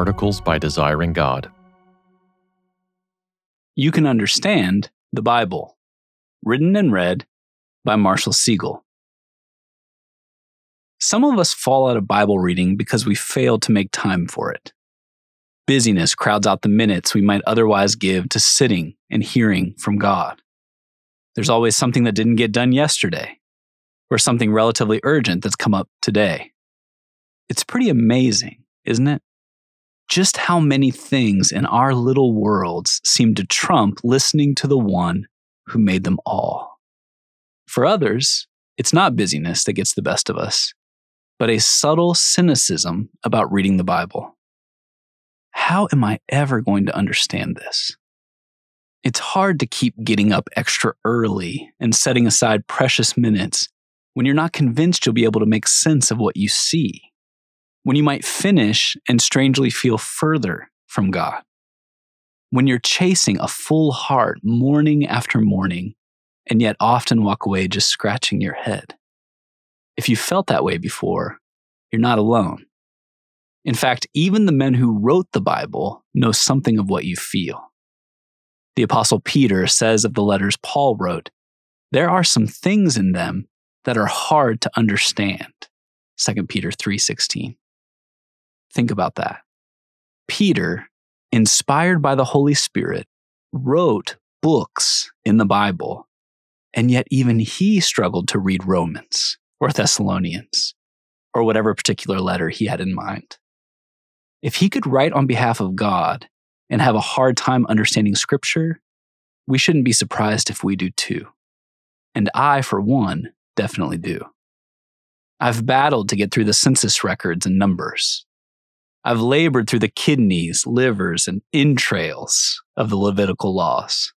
Articles by Desiring God. You can understand the Bible. Written and read by Marshall Segal. Some of us fall out of Bible reading because we fail to make time for it. Busyness crowds out the minutes we might otherwise give to sitting and hearing from God. There's always something that didn't get done yesterday, or something relatively urgent that's come up today. It's pretty amazing, isn't it? Just how many things in our little worlds seem to trump listening to the one who made them all. For others, it's not busyness that gets the best of us, but a subtle cynicism about reading the Bible. How am I ever going to understand this? It's hard to keep getting up extra early and setting aside precious minutes when you're not convinced you'll be able to make sense of what you see when you might finish and strangely feel further from God. When you're chasing a full heart morning after morning, and yet often walk away just scratching your head. If you felt that way before, you're not alone. In fact, even the men who wrote the Bible know something of what you feel. The Apostle Peter says of the letters Paul wrote, there are some things in them that are hard to understand. 2 Peter 3:16. Think about that. Peter, inspired by the Holy Spirit, wrote books in the Bible, and yet even he struggled to read Romans or Thessalonians or whatever particular letter he had in mind. If he could write on behalf of God and have a hard time understanding Scripture, we shouldn't be surprised if we do too. And I, for one, definitely do. I've battled to get through the census records and numbers. I've labored through the kidneys, livers, and entrails of the Levitical laws.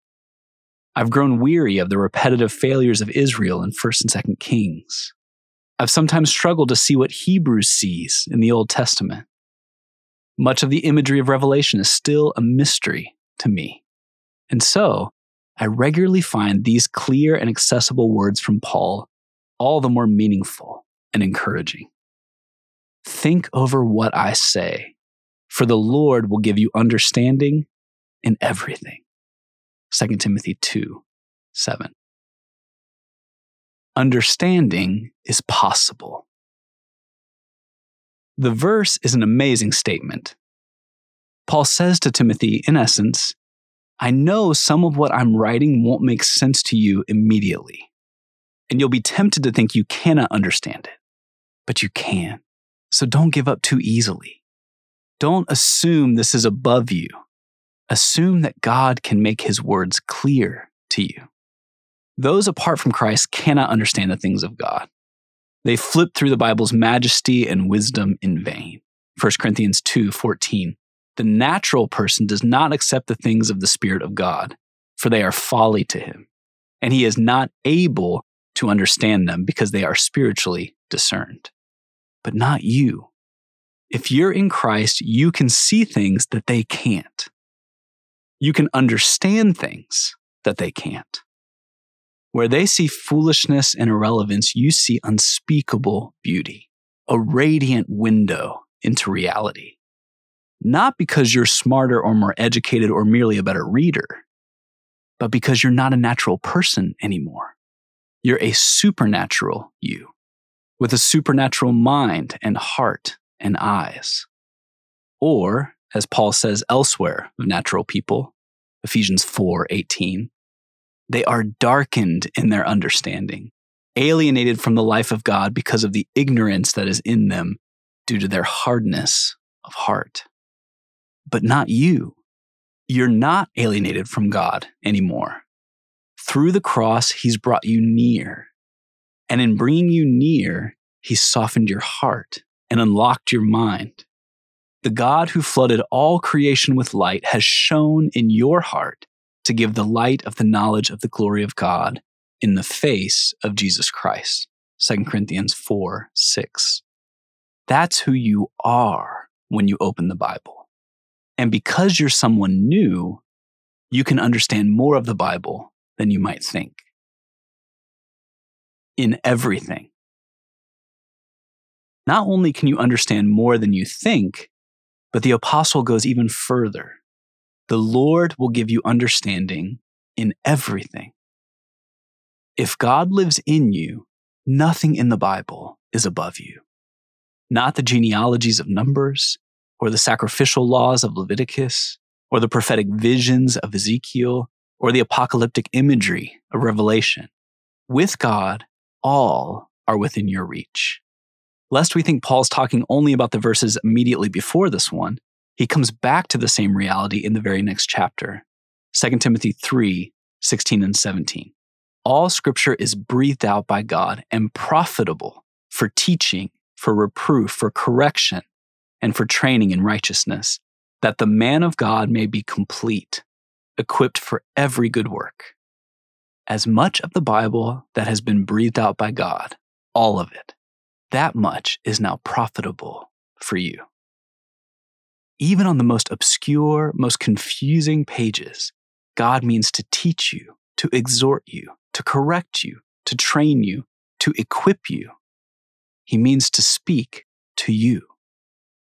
I've grown weary of the repetitive failures of Israel in 1st and 2nd Kings. I've sometimes struggled to see what Hebrews sees in the Old Testament. Much of the imagery of Revelation is still a mystery to me. And so, I regularly find these clear and accessible words from Paul all the more meaningful and encouraging. Think over what I say, for the Lord will give you understanding in everything. 2 Timothy 2 7. Understanding is possible. The verse is an amazing statement. Paul says to Timothy, in essence, I know some of what I'm writing won't make sense to you immediately, and you'll be tempted to think you cannot understand it, but you can. So don't give up too easily. Don't assume this is above you. Assume that God can make his words clear to you. Those apart from Christ cannot understand the things of God. They flip through the Bible's majesty and wisdom in vain. 1 Corinthians 2:14. The natural person does not accept the things of the Spirit of God, for they are folly to him, and he is not able to understand them because they are spiritually discerned but not you. If you're in Christ, you can see things that they can't. You can understand things that they can't. Where they see foolishness and irrelevance, you see unspeakable beauty, a radiant window into reality. Not because you're smarter or more educated or merely a better reader, but because you're not a natural person anymore. You're a supernatural you with a supernatural mind and heart and eyes. Or, as Paul says elsewhere of natural people, Ephesians 4:18, they are darkened in their understanding, alienated from the life of God because of the ignorance that is in them due to their hardness of heart. But not you. You're not alienated from God anymore. Through the cross, he's brought you near and in bringing you near, he softened your heart and unlocked your mind. The God who flooded all creation with light has shone in your heart to give the light of the knowledge of the glory of God in the face of Jesus Christ. 2 Corinthians 4 6. That's who you are when you open the Bible. And because you're someone new, you can understand more of the Bible than you might think in everything. Not only can you understand more than you think, But the apostle goes even further. The Lord will give you understanding in everything. If God lives in you, nothing in the Bible is above you. Not the genealogies of Numbers, or the sacrificial laws of Leviticus, or the prophetic visions of Ezekiel, or the apocalyptic imagery of Revelation. With God, all are within your reach. Lest we think Paul's talking only about the verses immediately before this one, he comes back to the same reality in the very next chapter 2 Timothy 3 16 and 17. All scripture is breathed out by God and profitable for teaching, for reproof, for correction, and for training in righteousness, that the man of God may be complete, equipped for every good work. As much of the Bible that has been breathed out by God, all of it, that much is now profitable for you. Even on the most obscure, most confusing pages, God means to teach you, to exhort you, to correct you, to train you, to equip you. He means to speak to you.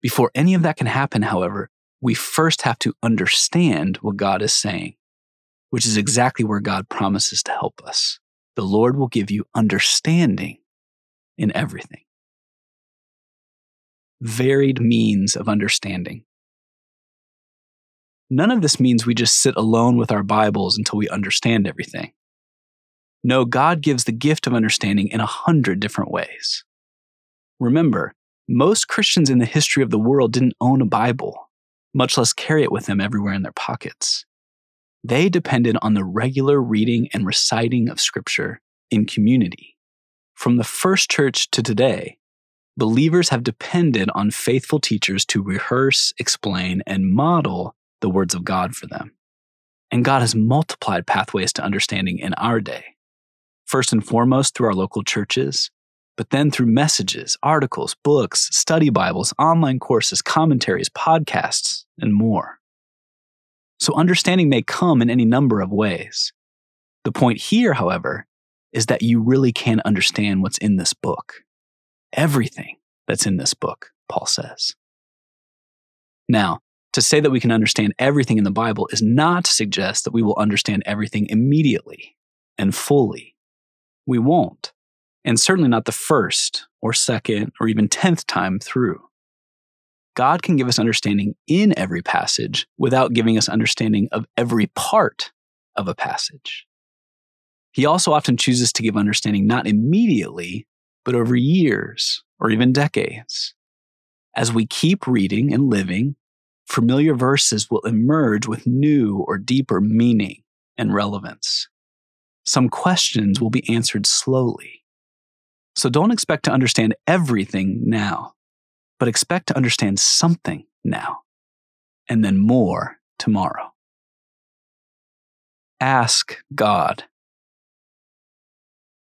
Before any of that can happen, however, we first have to understand what God is saying, which is exactly where God promises to help us. The Lord will give you understanding in everything. Varied means of understanding. None of this means we just sit alone with our Bibles until we understand everything. No, God gives the gift of understanding in a hundred different ways. Remember, most Christians in the history of the world didn't own a Bible, much less carry it with them everywhere in their pockets. They depended on the regular reading and reciting of Scripture in community. From the first church to today, believers have depended on faithful teachers to rehearse, explain, and model the words of God for them. And God has multiplied pathways to understanding in our day. First and foremost, through our local churches, but then through messages, articles, books, study Bibles, online courses, commentaries, podcasts, and more. So understanding may come in any number of ways. The point here, however, is that you really can understand what's in this book. Everything that's in this book, Paul says. Now, to say that we can understand everything in the Bible is not to suggest that we will understand everything immediately and fully. We won't, and certainly not the first or second or even tenth time through. God can give us understanding in every passage without giving us understanding of every part of a passage. He also often chooses to give understanding not immediately, but over years or even decades. As we keep reading and living, familiar verses will emerge with new or deeper meaning and relevance. Some questions will be answered slowly. So don't expect to understand everything now, but expect to understand something now, and then more tomorrow. Ask God.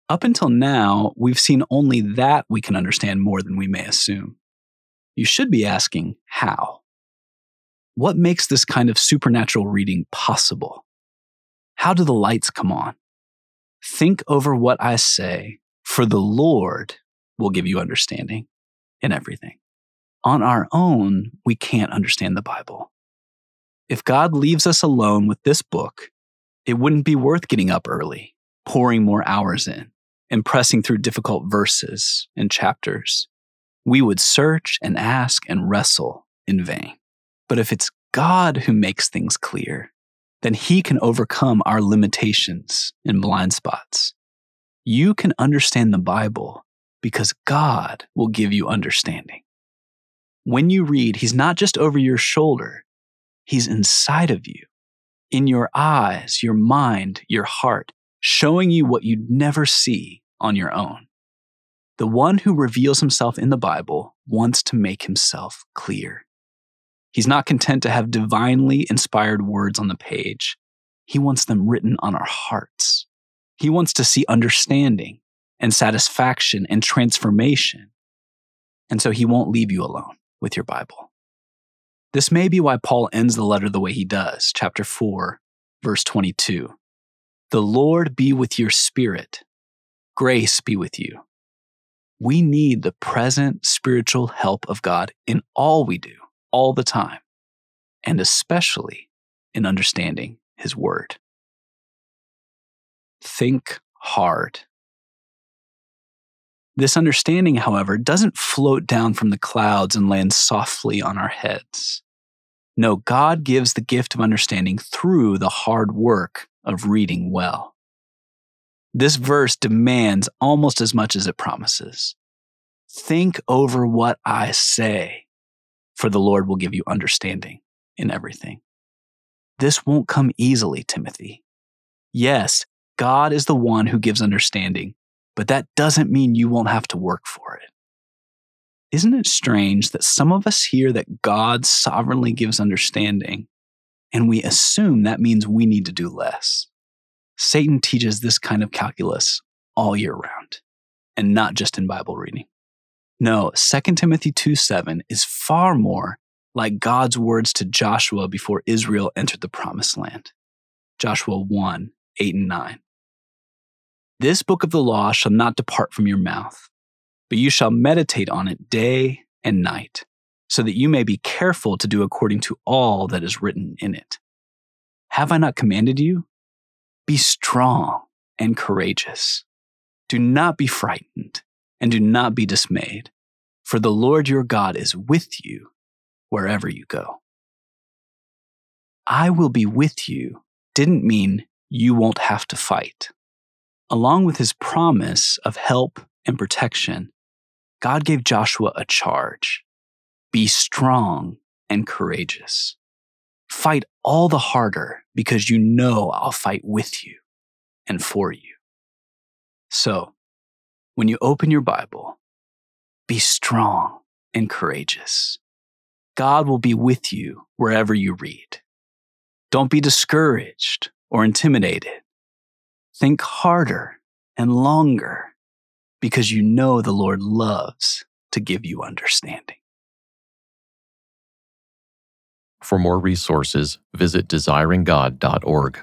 Up until now, we've seen only that we can understand more than we may assume. You should be asking how. What makes this kind of supernatural reading possible? How do the lights come on? Think over what I say, for the Lord will give you understanding in everything. On our own, we can't understand the Bible. If God leaves us alone with this book, it wouldn't be worth getting up early, pouring more hours in, and pressing through difficult verses and chapters. We would search and ask and wrestle in vain. But if it's God who makes things clear, then He can overcome our limitations and blind spots. You can understand the Bible because God will give you understanding. When you read, He's not just over your shoulder, He's inside of you, in your eyes, your mind, your heart, showing you what you'd never see on your own. The one who reveals himself in the Bible wants to make himself clear. He's not content to have divinely inspired words on the page. He wants them written on our hearts. He wants to see understanding and satisfaction and transformation. And so he won't leave you alone with your Bible. This may be why Paul ends the letter the way he does, chapter 4, verse 22. The Lord be with your spirit. Grace be with you. We need the present spiritual help of God in all we do all the time, and especially in understanding His Word. Think hard. This understanding, however, doesn't float down from the clouds and land softly on our heads. No, God gives the gift of understanding through the hard work of reading well. This verse demands almost as much as it promises. Think over what I say, for the Lord will give you understanding in everything. This won't come easily, Timothy. Yes, God is the one who gives understanding, but that doesn't mean you won't have to work for it. Isn't it strange that some of us hear that God sovereignly gives understanding, and we assume that means we need to do less? Satan teaches this kind of calculus all year round, and not just in Bible reading. No, 2 Timothy 2 7 is far more like God's words to Joshua before Israel entered the promised land. Joshua 1 8 and 9. This book of the law shall not depart from your mouth, but you shall meditate on it day and night, so that you may be careful to do according to all that is written in it. Have I not commanded you? Be strong and courageous. Do not be frightened, and do not be dismayed, for the Lord your God is with you wherever you go. I will be with you didn't mean you won't have to fight along with his promise of help and protection, God gave Joshua a charge be strong and courageous. Fight all the harder because you know I'll fight with you and for you. So, when you open your Bible, be strong and courageous. God will be with you wherever you read. Don't be discouraged or intimidated Think harder and longer because you know the Lord loves to give you understanding. For more resources, visit desiringgod.org.